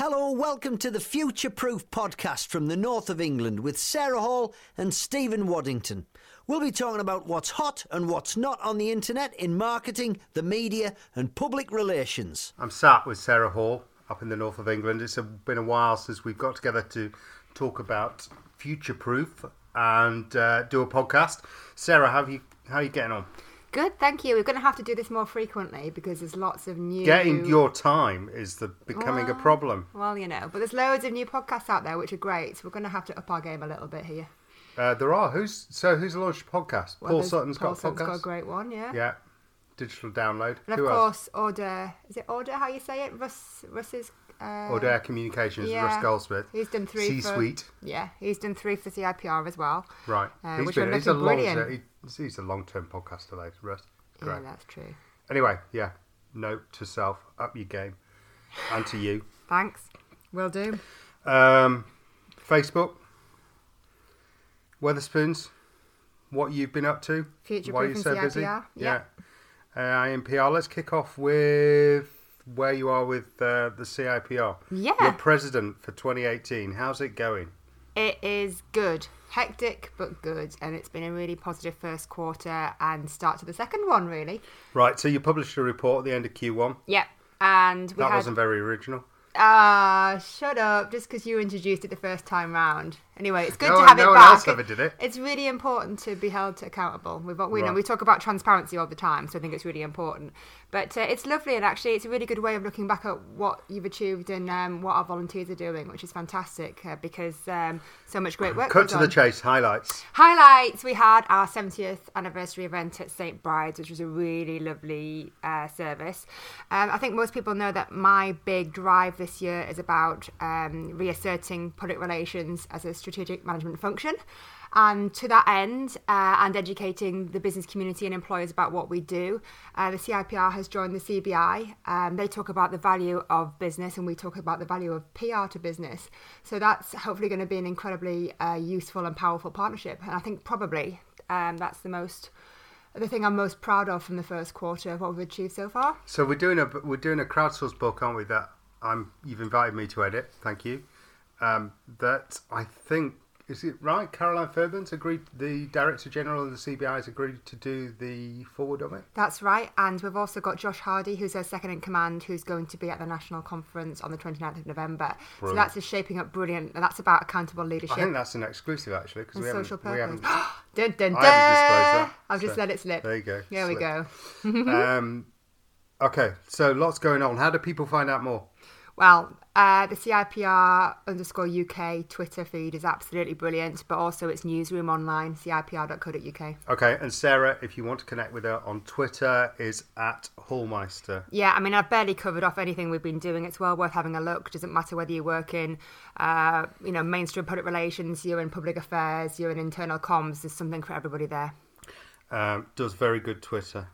Hello, welcome to the Future Proof podcast from the north of England with Sarah Hall and Stephen Waddington. We'll be talking about what's hot and what's not on the internet in marketing, the media, and public relations. I'm sat with Sarah Hall up in the north of England. It's been a while since we've got together to talk about future proof and uh, do a podcast. Sarah, how, you, how are you getting on? Good, thank you. We're going to have to do this more frequently because there's lots of new. Getting your time is the becoming well, a problem. Well, you know, but there's loads of new podcasts out there which are great. So we're going to have to up our game a little bit here. Uh, there are. Who's so? Who's launched a podcast? Well, Paul Sutton's Paul got a Sutton's podcast. got a great one, yeah. Yeah, digital download. And of Who else? course, Order. Is it Order? How you say it? Russ. Russ's. Uh, Order Communications. yeah. Russ Goldsmith. He's done three. C-suite. Yeah, he's done three for CIPR as well. Right. Uh, he's which been. are He's a looking long. brilliant. He's, a long-term podcaster, though. Russ. Great. Yeah, that's true. Anyway, yeah. Note to self: up your game, and to you. Thanks. Will do. Um, Facebook, Wetherspoons, what you've been up to? Future Why are you and so busy? CIPR, Yeah. yeah. Uh, IMPR. Let's kick off with where you are with uh, the CIPR. Yeah. You're president for 2018. How's it going? It is good. Hectic but good, and it's been a really positive first quarter and start to the second one, really. Right. So you published a report at the end of Q1. Yep. And we That had wasn't very original. ah, shut up! Just because you introduced it the first time round. Anyway, it's good No- to have no it one back. else ever did it. It's really important to be held accountable. We've, we know we talk about transparency all the time, so I think it's really important. But uh, it's lovely, and actually, it's a really good way of looking back at what you've achieved and um, what our volunteers are doing, which is fantastic uh, because um, so much great work. Cut to the chase. Highlights. Highlights we had our 70th anniversary event at St Bride's, which was a really lovely uh, service. Um, I think most people know that my big drive this year is about um, reasserting public relations as a strategic management function. And to that end, uh, and educating the business community and employers about what we do, uh, the CIPR has joined the CBI. Um, they talk about the value of business, and we talk about the value of PR to business. So that's hopefully going to be an incredibly uh, useful and powerful partnership. And I think probably um, that's the most, the thing I'm most proud of from the first quarter of what we've achieved so far. So we're doing a we're doing a crowdsourced book, aren't we? That I'm you've invited me to edit. Thank you. Um, that I think is it right? Caroline Fairbairn's agreed. The director general of the CBI has agreed to do the forward of it. That's right. And we've also got Josh Hardy, who's our second in command, who's going to be at the national conference on the 29th of November. So that's just shaping up brilliant. And that's about accountable leadership. I think that's an exclusive actually because we haven't, we haven't. dun, dun, I haven't disclosed that, I've just let it slip. there you go. There we go. um, okay, so lots going on. How do people find out more? Well, uh, the CIPR underscore UK Twitter feed is absolutely brilliant, but also its newsroom online, cipr.co.uk. Okay, and Sarah, if you want to connect with her on Twitter, is at Hallmeister. Yeah, I mean, I've barely covered off anything we've been doing. It's well worth having a look. Doesn't matter whether you work in, uh, you know, mainstream public relations, you're in public affairs, you're in internal comms. There's something for everybody there. Um, does very good Twitter.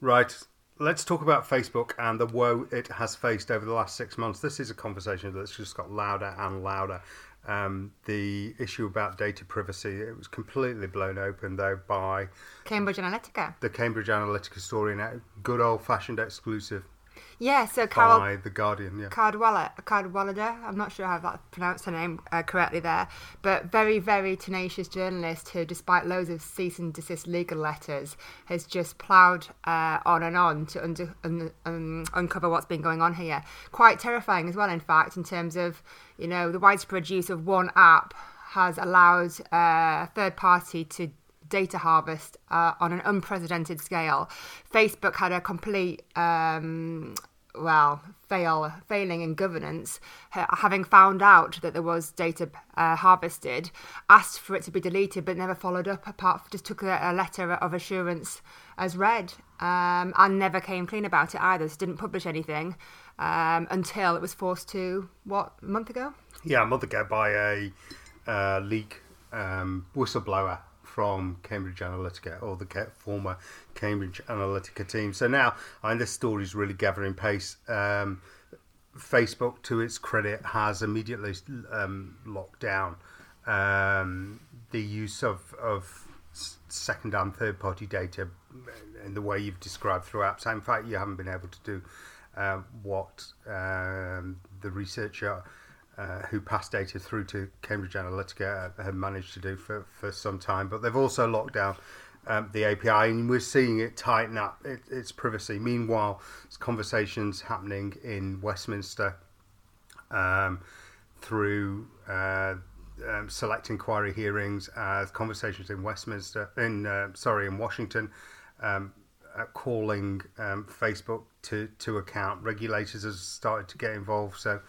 Right, let's talk about Facebook and the woe it has faced over the last six months. This is a conversation that's just got louder and louder. Um, the issue about data privacy, it was completely blown open though by Cambridge Analytica. the Cambridge Analytica story, and a good old fashioned exclusive Yeah, so Carole by The Guardian. Yeah. Cardwalla, Cardwallada, I'm not sure how that pronounced her name uh, correctly there, but very, very tenacious journalist who, despite loads of cease and desist legal letters, has just ploughed uh, on and on to under, un, um, uncover what's been going on here. Quite terrifying as well, in fact, in terms of, you know, the widespread use of one app has allowed uh, a third party to data harvest uh, on an unprecedented scale. Facebook had a complete, um, well, fail, failing in governance, having found out that there was data uh, harvested, asked for it to be deleted, but never followed up. Apart, just took a, a letter of assurance as read, um, and never came clean about it either. So didn't publish anything um, until it was forced to what a month ago. Yeah, a month ago by a uh, leak um, whistleblower from Cambridge Analytica or the former Cambridge Analytica team. So now, I mean, this story is really gathering pace. Um, Facebook, to its credit, has immediately um, locked down um, the use of, of second and third party data in the way you've described throughout. So, in fact, you haven't been able to do um, what um, the researcher uh, who passed data through to Cambridge Analytica have managed to do for, for some time. But they've also locked down um, the API, and we're seeing it tighten up it, its privacy. Meanwhile, there's conversations happening in Westminster um, through uh, um, select inquiry hearings, uh, conversations in Westminster, in uh, sorry, in Washington, um, uh, calling um, Facebook to to account. Regulators have started to get involved, so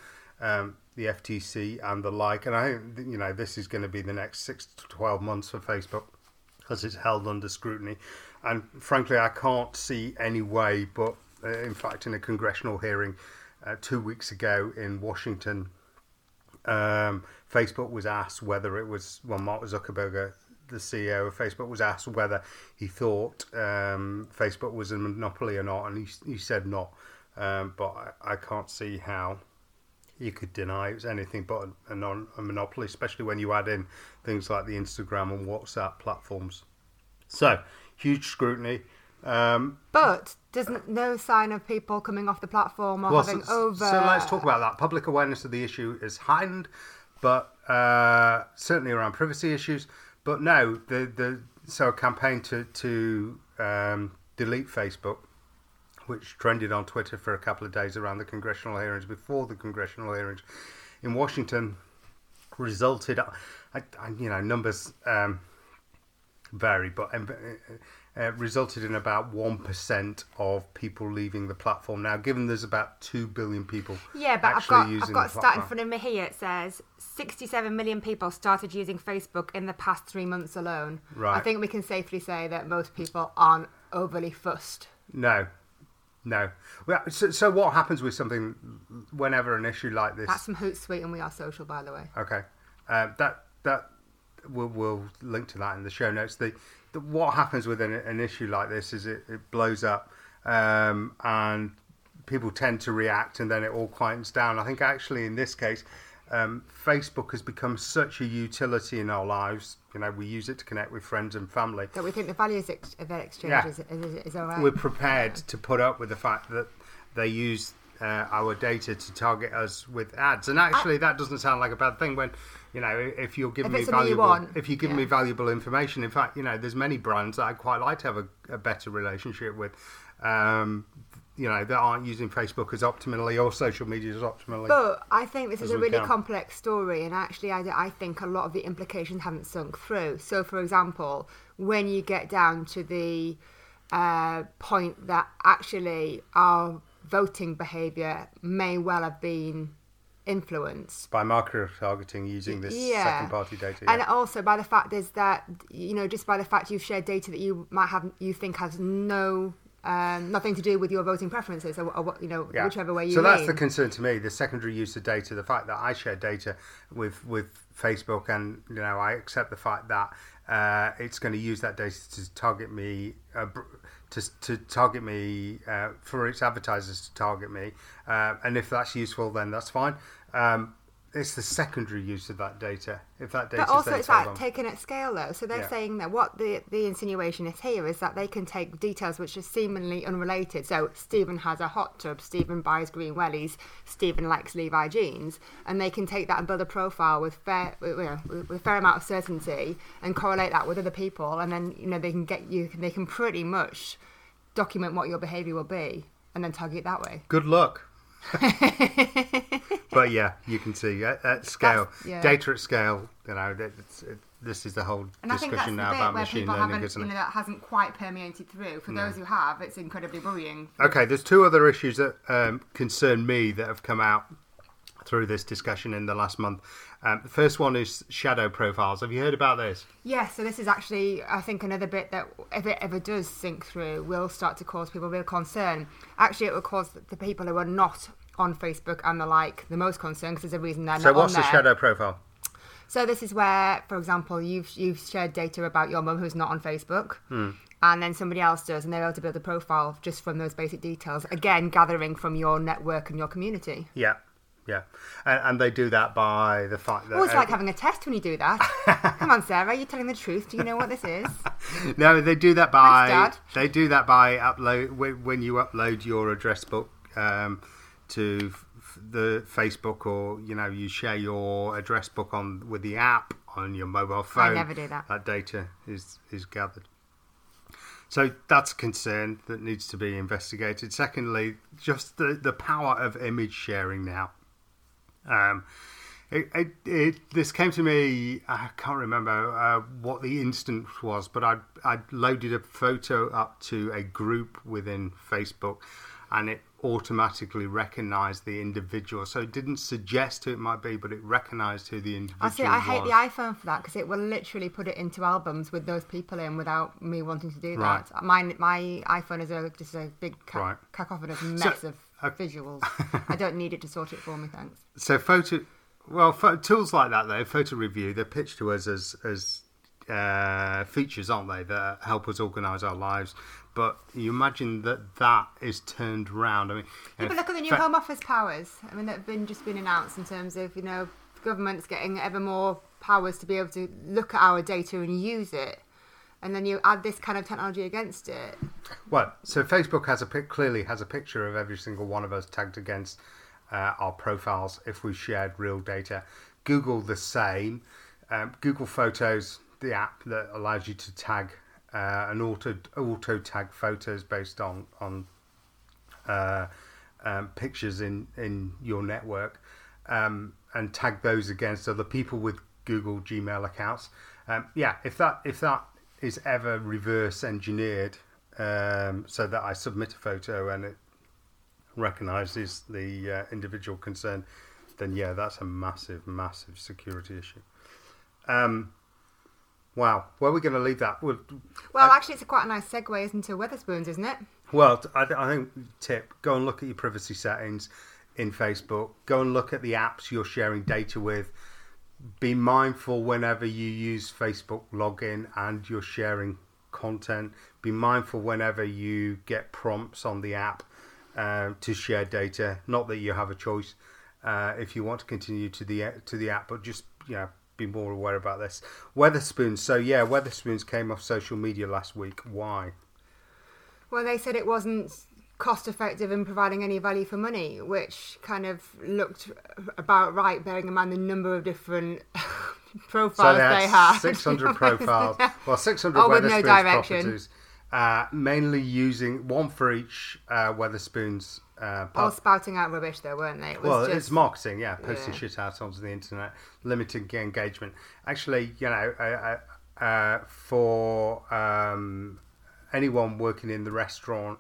um, the FTC and the like. And I, you know, this is going to be the next six to twelve months for Facebook because it's held under scrutiny. And frankly, I can't see any way. But uh, in fact, in a congressional hearing uh, two weeks ago in Washington, um, Facebook was asked whether it was well, Mark Zuckerberg, the CEO of Facebook, was asked whether he thought um, Facebook was a monopoly or not, and he, he said not. Um, but I, I can't see how you could deny it was anything but a, non, a monopoly, especially when you add in things like the Instagram and WhatsApp platforms. So, huge scrutiny. Um, But there's n- no sign of people coming off the platform or well, having so, over. so let's talk about that. Public awareness of the issue is heightened, but uh, certainly around privacy issues. But no, the the so a campaign to to um, delete Facebook, which trended on Twitter for a couple of days around the congressional hearings before the congressional hearings in Washington, resulted. I, I, you know, numbers um, vary, but um, uh, resulted in about one percent of people leaving the platform. Now, given there's about two billion people, Yeah, but I've got using I've got a stat in front of me here. It says 67 million people started using Facebook in the past three months alone. Right. I think we can safely say that most people aren't overly fussed. No, no. Well, so, so what happens with something whenever an issue like this? That's some Hootsuite and We Are Social, by the way. Okay, uh, that that we'll, we'll link to that in the show notes. The, the what happens with an, an issue like this is it, it blows up, um, and people tend to react, and then it all quiets down. I think actually in this case. Um, Facebook has become such a utility in our lives. You know, we use it to connect with friends and family. That we think the values ex- of that exchange Yeah. is, is, is all right. we're prepared to put up with the fact that they use uh, our data to target us with ads. And actually, that doesn't sound like a bad thing when, you know, if you're giving If me you valuable, want, if you're giving yeah. me valuable information. In fact, you know, there's many brands that I'd quite like to have a, a better relationship with. Um, you know, that aren't using Facebook as optimally or social media as optimally. But I think this is a really can. complex story, and actually, I, I think a lot of the implications haven't sunk through. So, for example, when you get down to the uh, point that actually our voting behaviour may well have been influenced. by marketer targeting using this Yeah. second party data. And also by the fact is that you know just by the fact you've shared data that you might have you think has no um, nothing to do with your voting preferences or, or you know Yeah. whichever way you So that's lean. the concern to me: the secondary use of data, the fact that I share data with with Facebook, and you know I accept the fact that uh, it's going to use that data to target me. Uh, to, to target me uh, for its advertisers to target me, uh, and if that's useful, then that's fine. Um, it's the secondary use of that data. If that data But also, then it's like taken at scale, though. So they're Yeah. saying that what the the insinuation is here is that they can take details which are seemingly unrelated. So Stephen has a hot tub, Stephen buys green wellies, Stephen likes Levi jeans, and they can take that and build a profile with fair, you know, with a fair amount of certainty and correlate that with other people, and then you know they can get you, they can pretty much document what your behaviour will be, and then target it that way. Good luck. but yeah, you can see at, at scale, yeah. data at scale. You know, that- it's, it, this is the whole And I think that's discussion now about machine people learning, haven't, isn't you know, that hasn't quite permeated through. For those who have, it's incredibly worrying. Okay, there's two other issues that um, concern me that have come out through this discussion in the last month. Um, the first one is shadow profiles. Have you heard about this? Yeah, so this is actually, I think, another bit that, if it ever does sink through, will start to cause people real concern. Actually, it will cause the people who are not on Facebook and the like the most concern because there's a reason they're So, not So, what's on the shadow profile? So this is where, for example, you've you've shared data about your mum who's not on Facebook, Hmm. and then somebody else does, and they're able to build a profile just from those basic details. Again, gathering from your network and your community. Yeah, yeah, and, and they do that by the fact that Oh, it's like having a test when you do that. Come on, Sarah, you're telling the truth. Do you know what this is? No, they do that by Thanks, Dad. they do that by upload when, when you upload your address book um, to f- the Facebook or you know you share your address book on with the app on your mobile phone. I never do that. That data is is gathered. So that's a concern that needs to be investigated. Secondly, just the, the power of image sharing now. Um, it, it, it, this came to me. I can't remember uh, what the instance was, but I I loaded a photo up to a group within Facebook, and it automatically recognised the individual. So it didn't suggest who it might be, but it recognised who the individual was. I see. I hate the iPhone for that because it will literally put it into albums with those people in without me wanting to do Right. that. Mine, my iPhone is a, just a big ca- Right. cacophonous mess of uh, visuals. I don't need it to sort it for me, thanks. So photo, well, pho- tools like that though, photo review, they're pitched to us as as uh, features, aren't they? That help us organise our lives. But you imagine that that is turned round. I mean, Yeah, but look at the new fa- Home Office powers. I mean, that have been just been announced in terms of you know government's getting ever more powers to be able to look at our data and use it. And then you add this kind of technology against it. Well, so Facebook has a clearly has a picture of every single one of us tagged against uh, our profiles if we shared real data. Google the same. Um, Google Photos, the app that allows you to tag uh, and auto auto tag photos based on on uh, um, pictures in in your network um, and tag those against other people with Google Gmail accounts. Um, yeah, if that if that is ever reverse engineered um, so that I submit a photo and it recognizes the uh, individual concerned, then yeah, that's a massive, massive security issue. Um, wow, where are we going to leave that? Well, Well, actually, it's a quite a nice segue, isn't it? Wetherspoons, isn't it? well, I, I think tip: go and look at your privacy settings in Facebook. Go and look at the apps you're sharing data with. Be mindful whenever you use Facebook login and you're sharing content. Be mindful whenever you get prompts on the app uh, to share data. Not that you have a choice uh, if you want to continue to the to the app, but just know be more aware about this. Wetherspoons. So yeah, Wetherspoons came off social media last week. Why? Well, they said it wasn't cost effective in providing any value for money, which kind of looked about right, bearing in mind the number of different So profiles they they, had had. 600 profiles. Well, 600 Oh, with no Wetherspoons direction. properties. Uh, mainly using one for each uh, Wetherspoons. Uh, All spouting out rubbish, though, weren't they? It was well, just, it's marketing, yeah, posting Yeah. shit out onto the internet, limiting engagement. Actually, you know, uh, uh, uh, for um, anyone working in the restaurant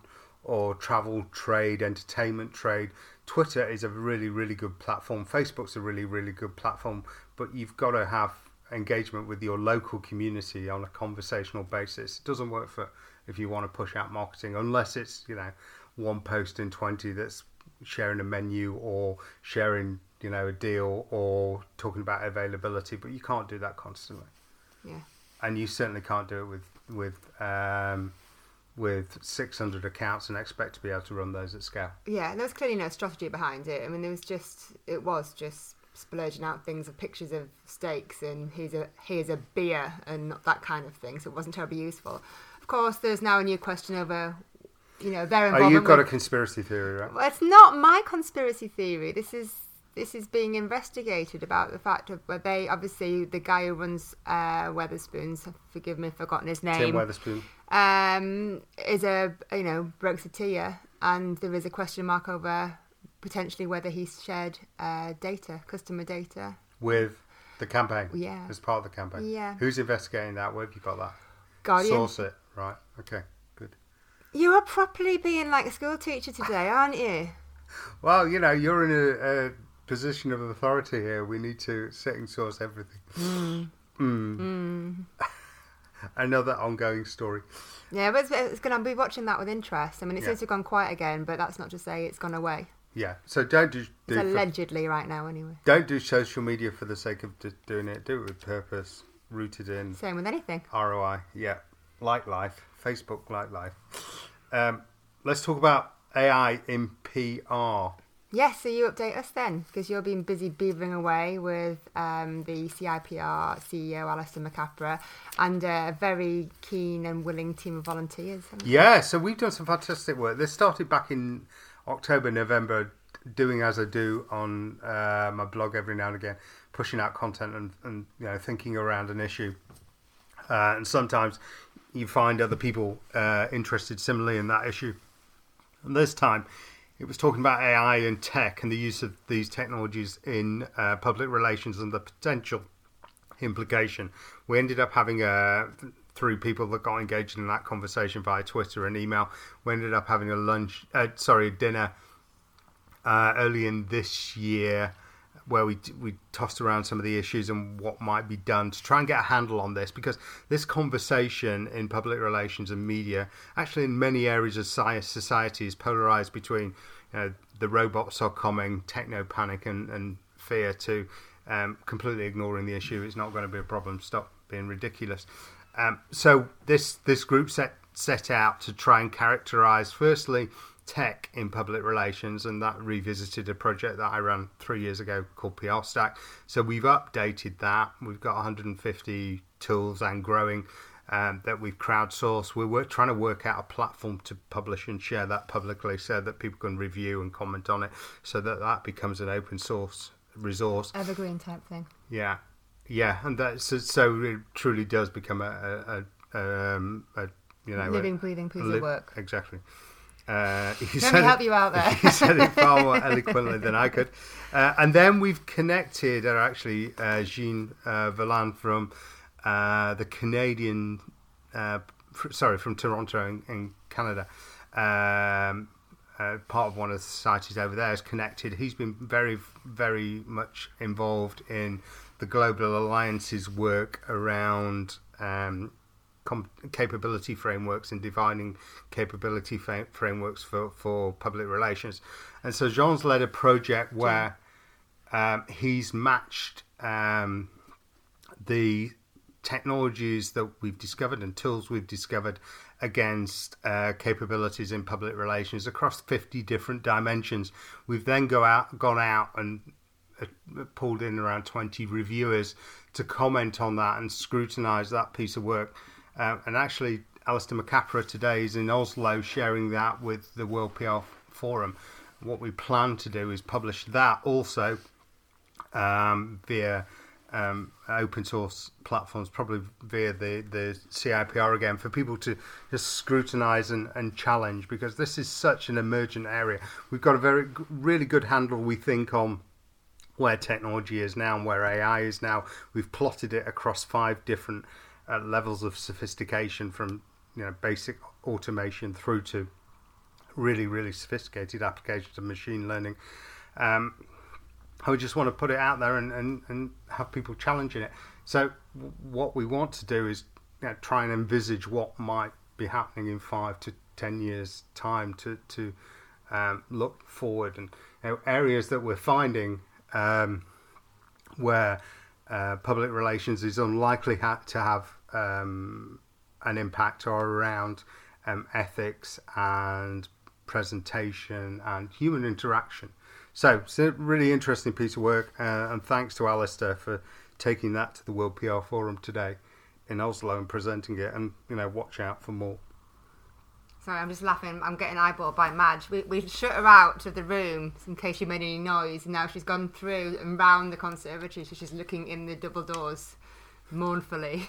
or travel trade, entertainment trade, Twitter is a really, really good platform. Facebook's a really, really good platform, but you've got to have engagement with your local community on a conversational basis. It doesn't work for if you want to push out marketing unless it's you know one post in 20 that's sharing a menu or sharing you know a deal or talking about availability but you can't do that constantly Yeah. and you certainly can't do it with with um, with 600 accounts and expect to be able to run those at scale Yeah, there was clearly no strategy behind it. I mean, there was just, it was just splurging out things of pictures of steaks and here's a here's a beer and that kind of thing. So it wasn't terribly useful. Of course, there's now a new question over, you know, their oh involvement. you've got a conspiracy theory right Well, it's not my conspiracy theory. This is this is being investigated about the fact of where they obviously the guy who runs uh, Wetherspoons. Forgive me, I've forgotten his name. tim weatherspoon um, is a you know Brexiteer, and there is a question mark over potentially whether he's shared uh, data, customer data. with the campaign Yeah. as part of the campaign Yeah. who's investigating that where have you got that Guardian, source it right okay good you are properly being like a school teacher today, aren't you? Well, you know, you're in a, a position of authority here. We need to sit and source everything. Mm. Another ongoing story. Yeah, but it's, it's going to be watching that with interest. I mean, it Yeah. seems to have gone quiet again, but that's not to say it's gone away. Yeah. So don't do, It's do for- allegedly right now, anyway. don't do social media for the sake of doing it. Do it with purpose, rooted in Same with anything. ROI. Yeah. Like life. Facebook like life. Um, let's talk about AI in PR. Yes, so you update us then, because you've been busy beavering away with um, the CIPR CEO, Alastair McCapra, and a very keen and willing team of volunteers. Yeah, so we've done some fantastic work. This started back in October, November, doing as I do on uh, my blog every now and again, pushing out content and, and you know thinking around an issue. Uh, and sometimes you find other people uh, interested similarly in that issue. And this time, it was talking about AI and tech and the use of these technologies in uh, public relations and the potential implication. We ended up having a through people that got engaged in that conversation via Twitter and email. We ended up having a lunch, uh, sorry, dinner uh, early in this year where we we tossed around some of the issues and what might be done to try and get a handle on this because this conversation in public relations and media actually in many areas of society is polarized between you know, the robots are coming techno panic and, and fear to um, completely ignoring the issue. It's not going to be a problem. Stop being ridiculous. Um, so this this group set set out to try and characterize firstly tech in public relations, and that revisited a project that I ran three years ago called PR Stack. So we've updated that. We've got 150 tools and growing um, that we've crowdsourced. We're trying to work out a platform to publish and share that publicly so that people can review and comment on it, so that that becomes an open source resource. Evergreen type thing. Yeah, yeah, and that so, so it truly does become a, a, a, um, a you know living, breathing piece li- of work. Exactly. Uh, Let me help it, you out there. he said it far more eloquently than I could. Uh, and then we've connected, or actually, uh, Jean uh, Valin from uh, the Canadian, uh, fr- sorry, from Toronto in, in Canada. Um, uh, part of one of the societies over there is connected. He's been very, very much involved in the Global Alliance's work around um, com- capability frameworks and defining capability fa- frameworks for, for public relations. And so Jean's led a project where um, he's matched um, the technologies that we've discovered and tools we've discovered against uh, capabilities in public relations across 50 different dimensions. We've then go out, gone out and uh, pulled in around 20 reviewers to comment on that and scrutinize that piece of work. Uh, and actually, Alastair McCapra today is in Oslo sharing that with the World PR Forum. What we plan to do is publish that also um, via um, open source platforms, probably via the, the CIPR again, for people to just scrutinize and, and challenge because this is such an emergent area. We've got a very, really good handle, we think, on where technology is now and where AI is now. We've plotted it across five different levels of sophistication from you know basic automation through to really really sophisticated applications of machine learning. Um, I would just want to put it out there and, and, and have people challenging it. So what we want to do is you know, try and envisage what might be happening in five to ten years time to to um, look forward and you know, areas that we're finding um, where uh, public relations is unlikely ha- to have um, an impact are around um, ethics and presentation and human interaction. So it's a really interesting piece of work, uh, and thanks to Alastair for taking that to the World PR Forum today in Oslo and presenting it. And you know, watch out for more. Sorry, I'm just laughing. I'm getting eyeballed by Madge. We, we shut her out of the room in case she made any noise, and now she's gone through and round the conservatory, so she's looking in the double doors mournfully.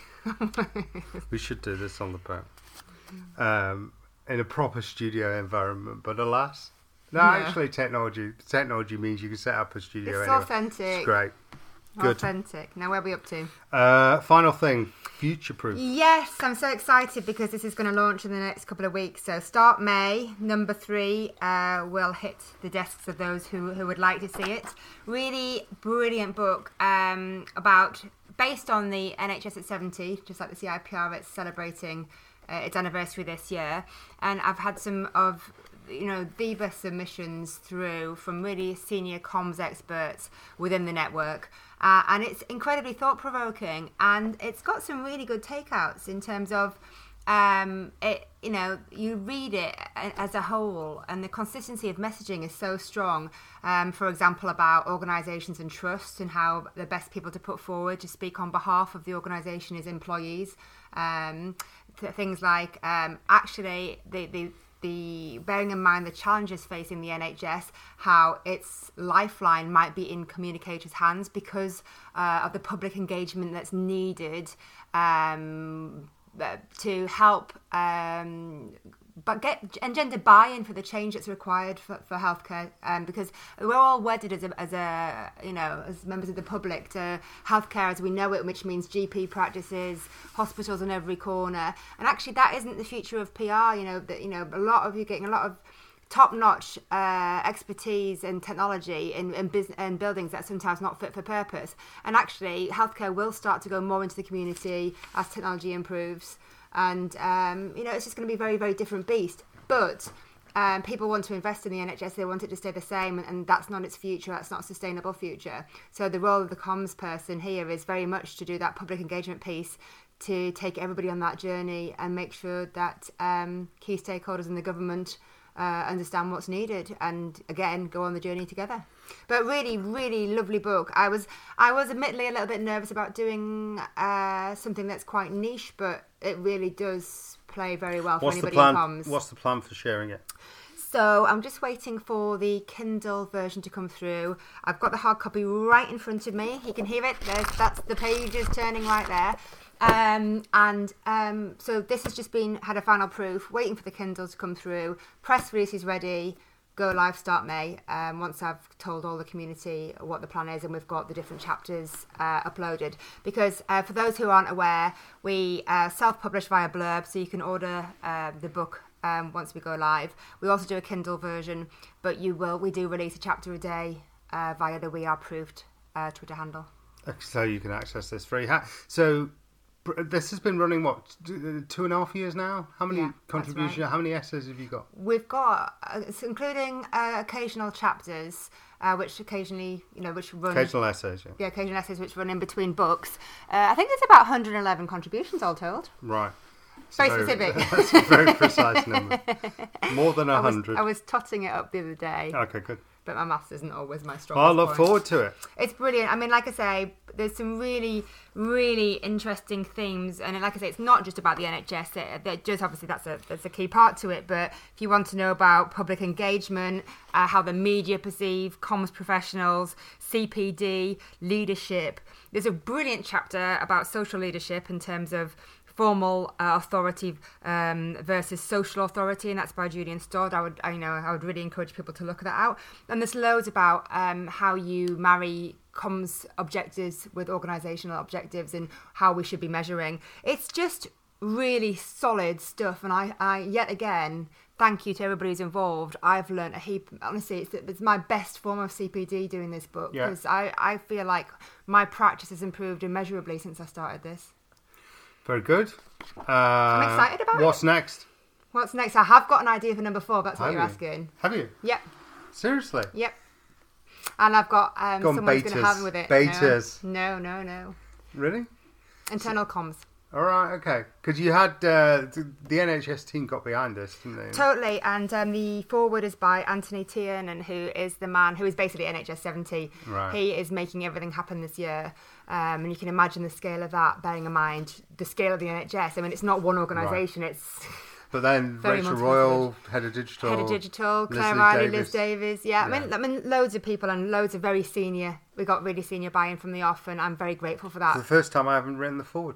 we should do this on the boat um, in a proper studio environment, but alas, no. Yeah. Actually, technology technology means you can set up a studio. It's anyway. authentic. It's great. Good. Authentic. Now, where are we up to? Uh, final thing, future proof. Yes, I'm so excited because this is going to launch in the next couple of weeks. So, start May, number three uh, will hit the desks of those who, who would like to see it. Really brilliant book um, about based on the NHS at 70, just like the CIPR, it's celebrating uh, its anniversary this year. And I've had some of you know the best submissions through from really senior comms experts within the network uh, and it's incredibly thought provoking and it's got some really good takeouts in terms of um, it, you know, you read it as a whole, and the consistency of messaging is so strong. Um, for example, about organisations and trusts and how the best people to put forward to speak on behalf of the organisation is employees. Um, things like um, actually the, the the bearing in mind the challenges facing the NHS, how its lifeline might be in communicators' hands because uh, of the public engagement that's needed um, to help um, but get engender buy-in for the change that's required for, for healthcare um, because we're all wedded as a, as a you know as members of the public to healthcare as we know it which means GP practices hospitals on every corner. And actually that isn't the future of PR you know that you know a lot of you getting a lot of top-notch uh, expertise and technology in, in, business, in buildings that sometimes not fit for purpose and actually healthcare will start to go more into the community as technology improves and um, you know it's just going to be a very very different beast. But um, people want to invest in the NHS, they want it to stay the same, and, and, that's not its future. That's not a sustainable future. So the role of the comms person here is very much to do that public engagement piece, to take everybody on that journey and make sure that um, key stakeholders in the government uh, understand what's needed and again go on the journey together but really really lovely book i was i was admittedly a little bit nervous about doing uh, something that's quite niche but it really does play very well for what's anybody the plan, who comes what's the plan for sharing it so I'm just waiting for the Kindle version to come through. I've got the hard copy right in front of me. You can hear it. There's, that's the pages turning right there. Um, and um, so this has just been had a final proof, waiting for the Kindle to come through. Press release is ready. Go live start May. Um, once I've told all the community what the plan is, and we've got the different chapters uh, uploaded. Because uh, for those who aren't aware, we uh, self-publish via Blurb, so you can order uh, the book um, once we go live. We also do a Kindle version, but you will we do release a chapter a day uh, via the We Are Proofed uh, Twitter handle. So you can access this free. So this has been running what two and a half years now. How many yeah, contributions? Right. How many essays have you got? We've got, uh, including uh, occasional chapters, uh, which occasionally, you know, which run occasional essays. Yeah, yeah occasional essays which run in between books. Uh, I think there's about 111 contributions all told. Right. Very, very specific. That's a very precise number. More than a hundred. I was totting it up the other day. Okay, good but my maths isn't always my strong. I look point. forward to it. It's brilliant. I mean, like I say, there's some really, really interesting themes, and like I say, it's not just about the NHS. It, it just obviously that's a that's a key part to it. But if you want to know about public engagement, uh, how the media perceive comms professionals, CPD, leadership, there's a brilliant chapter about social leadership in terms of formal uh, authority um, versus social authority, and that's by Julian Stodd. I would, I, you know, I would really encourage people to look that out. And there's loads about um, how you marry comms objectives with organisational objectives and how we should be measuring. It's just really solid stuff, and I, I yet again thank you to everybody who's involved. I've learned a heap. Honestly, it's, it's my best form of CPD doing this book because yeah. I, I feel like my practice has improved immeasurably since I started this. Very good. Uh, I'm excited about What's it. next? What's next? I have got an idea for number four. That's what Have you're you? asking. Have you? Yep. Seriously? Yep. And I've got um, Go on, someone who's going to betas. help me with it. Betas. No, no, no. no. Really? Internal comms. All right, okay. Because you had uh, the NHS team got behind us, didn't they? Totally, and um, the forward is by Anthony Tiernan, who is the man who is basically NHS 70. Right. He is making everything happen this year. Um, and you can imagine the scale of that, bearing in mind the scale of the NHS. I mean, it's not one organisation, right. it's. But then Rachel Royal, head of digital, head of digital, Claire Riley, Liz Davies. Yeah, yeah, I mean, I mean, loads of people and loads of very senior. We got really senior buy-in from the off, and I'm very grateful for that. It's the first time I haven't written the forward.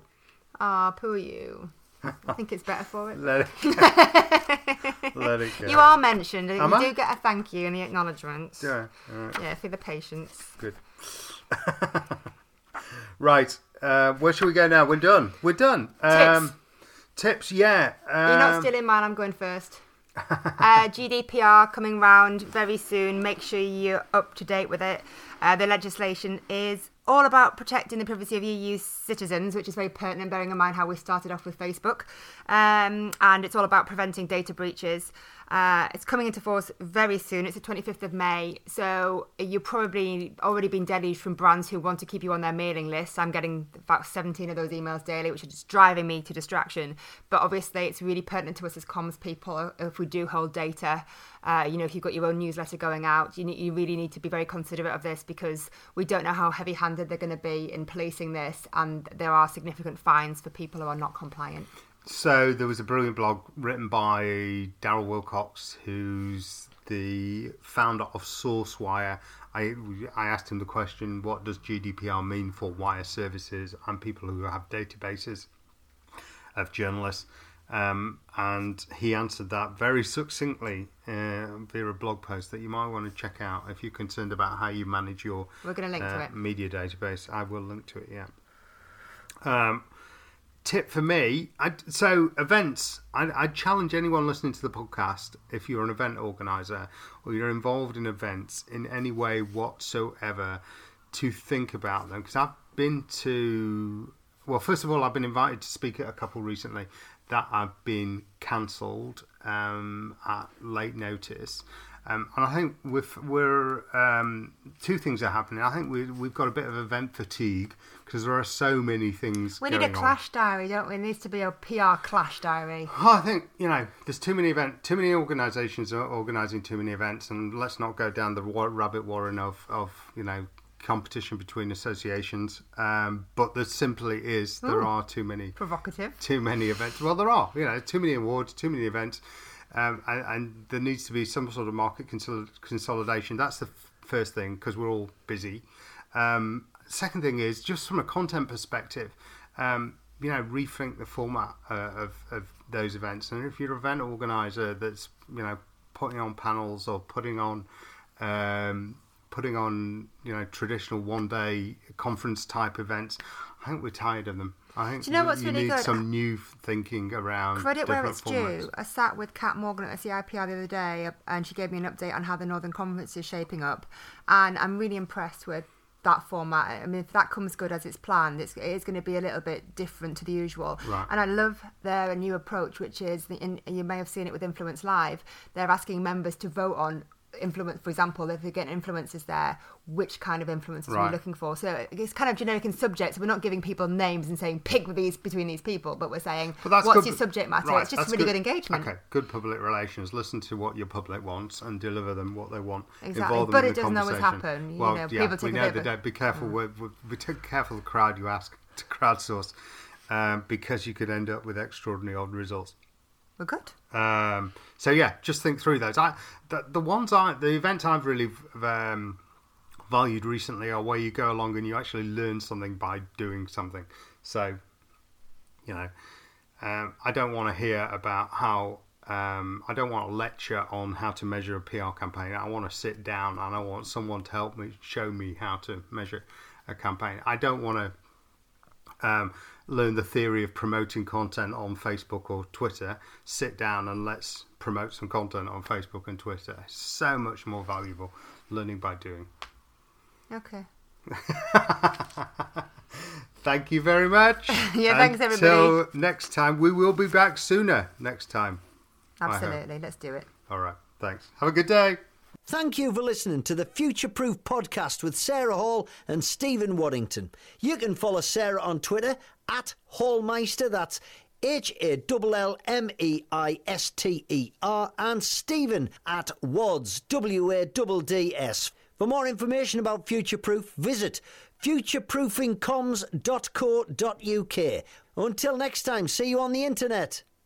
Ah, oh, poor you. I think it's better for it. Let it go. Let it go. You are mentioned. Am you I? do get a thank you and the acknowledgements. Yeah. Right. Yeah, for the patience. Good. right. Uh, where should we go now? We're done. We're done. Um, tips. Tips, yeah. Um, You're not stealing mine. I'm going first. uh, GDPR coming round very soon. Make sure you're up to date with it. Uh, the legislation is all about protecting the privacy of EU citizens, which is very pertinent, bearing in mind how we started off with Facebook. Um, and it's all about preventing data breaches. Uh, it's coming into force very soon. It's the 25th of May. So you've probably already been deluged from brands who want to keep you on their mailing list. I'm getting about 17 of those emails daily, which are just driving me to distraction. But obviously, it's really pertinent to us as comms people if we do hold data. Uh, you know, if you've got your own newsletter going out, you, you really need to be very considerate of this because we don't know how heavy handed they're going to be in policing this. And there are significant fines for people who are not compliant. So there was a brilliant blog written by Daryl Willcox, who's the founder of SourceWire. I I asked him the question, what does GDPR mean for wire services and people who have databases of journalists? Um, and he answered that very succinctly uh, via a blog post that you might want to check out if you're concerned about how you manage your We're to link uh, to it. media database. I will link to it. Yeah. Um, tip for me. I, so events. I, I challenge anyone listening to the podcast, if you're an event organizer or you're involved in events in any way whatsoever, to think about them because I've been to. Well, first of all, I've been invited to speak at a couple recently that have been cancelled um, at late notice. Um, and I think with, we're um, two things are happening. I think we, we've got a bit of event fatigue because there are so many things. We need a going on. clash diary, don't we? It needs to be a PR clash diary. Oh, I think you know there's too many event, too many organisations are organising too many events, and let's not go down the rabbit warren of of you know competition between associations. Um, but there simply is there Ooh. are too many Provocative. too many events. Well, there are you know too many awards, too many events, um, and, and there needs to be some sort of market consolidation. That's the f- first thing because we're all busy. Um, second thing is just from a content perspective, um, you know, rethink the format uh, of, of those events. And if you're an event organizer that's you know putting on panels or putting on um, putting on you know traditional one day conference type events, I think we're tired of them. I think Do you know what's you really need good? some new thinking around Credit where it's formats. due. I sat with Kat Morgan at the CIPR the other day, uh, and she gave me an update on how the Northern Conference is shaping up, and I'm really impressed with that format. I mean, if that comes good as it's planned, it's, it is going to be a little bit different to the usual. Right. And I love their new approach, which is, the, in, you may have seen it with Influence Live, they're asking members to vote on influence for example if you're getting influencers there which kind of influencers are Right. you looking for so it's kind of generic in subject so we're not giving people names and saying pick these between these people but we're saying But what's good- your subject matter right, it's just really good, engagement Okay, good public relations. Listen to what your public wants and deliver them what they want. Exactly, but it doesn't always happen, you well, know, yeah, people take we know bit of they a- don't. Be careful. We, we, we take careful the crowd you ask to crowdsource um, because you could end up with extraordinary odd results. We're good Um, so yeah, just think through those. I the, the ones I the event I've really um, valued recently are where you go along and you actually learn something by doing something. So you know, um, I don't want to hear about how. Um, I don't want a lecture on how to measure a PR campaign. I want to sit down and I want someone to help me show me how to measure a campaign. I don't want to um, learn the theory of promoting content on Facebook or Twitter, sit down and let's promote some content on Facebook and Twitter. So much more valuable learning by doing. okay Thank you very much. Yeah, thanks, everybody. Until next time, we will be back sooner next time. Absolutely let's do it All right. Thanks. Have a good day. Thank you for listening to the Future Proof podcast with Sarah Hall and Stephen Waddington. You can follow Sarah on Twitter at Hallmeister, that's H A L L M E I S T E R, and Stephen at Wadds, W A D D S. For more information about Future Proof, visit futureproofingcomms.co.uk. Until next time, see you on the internet.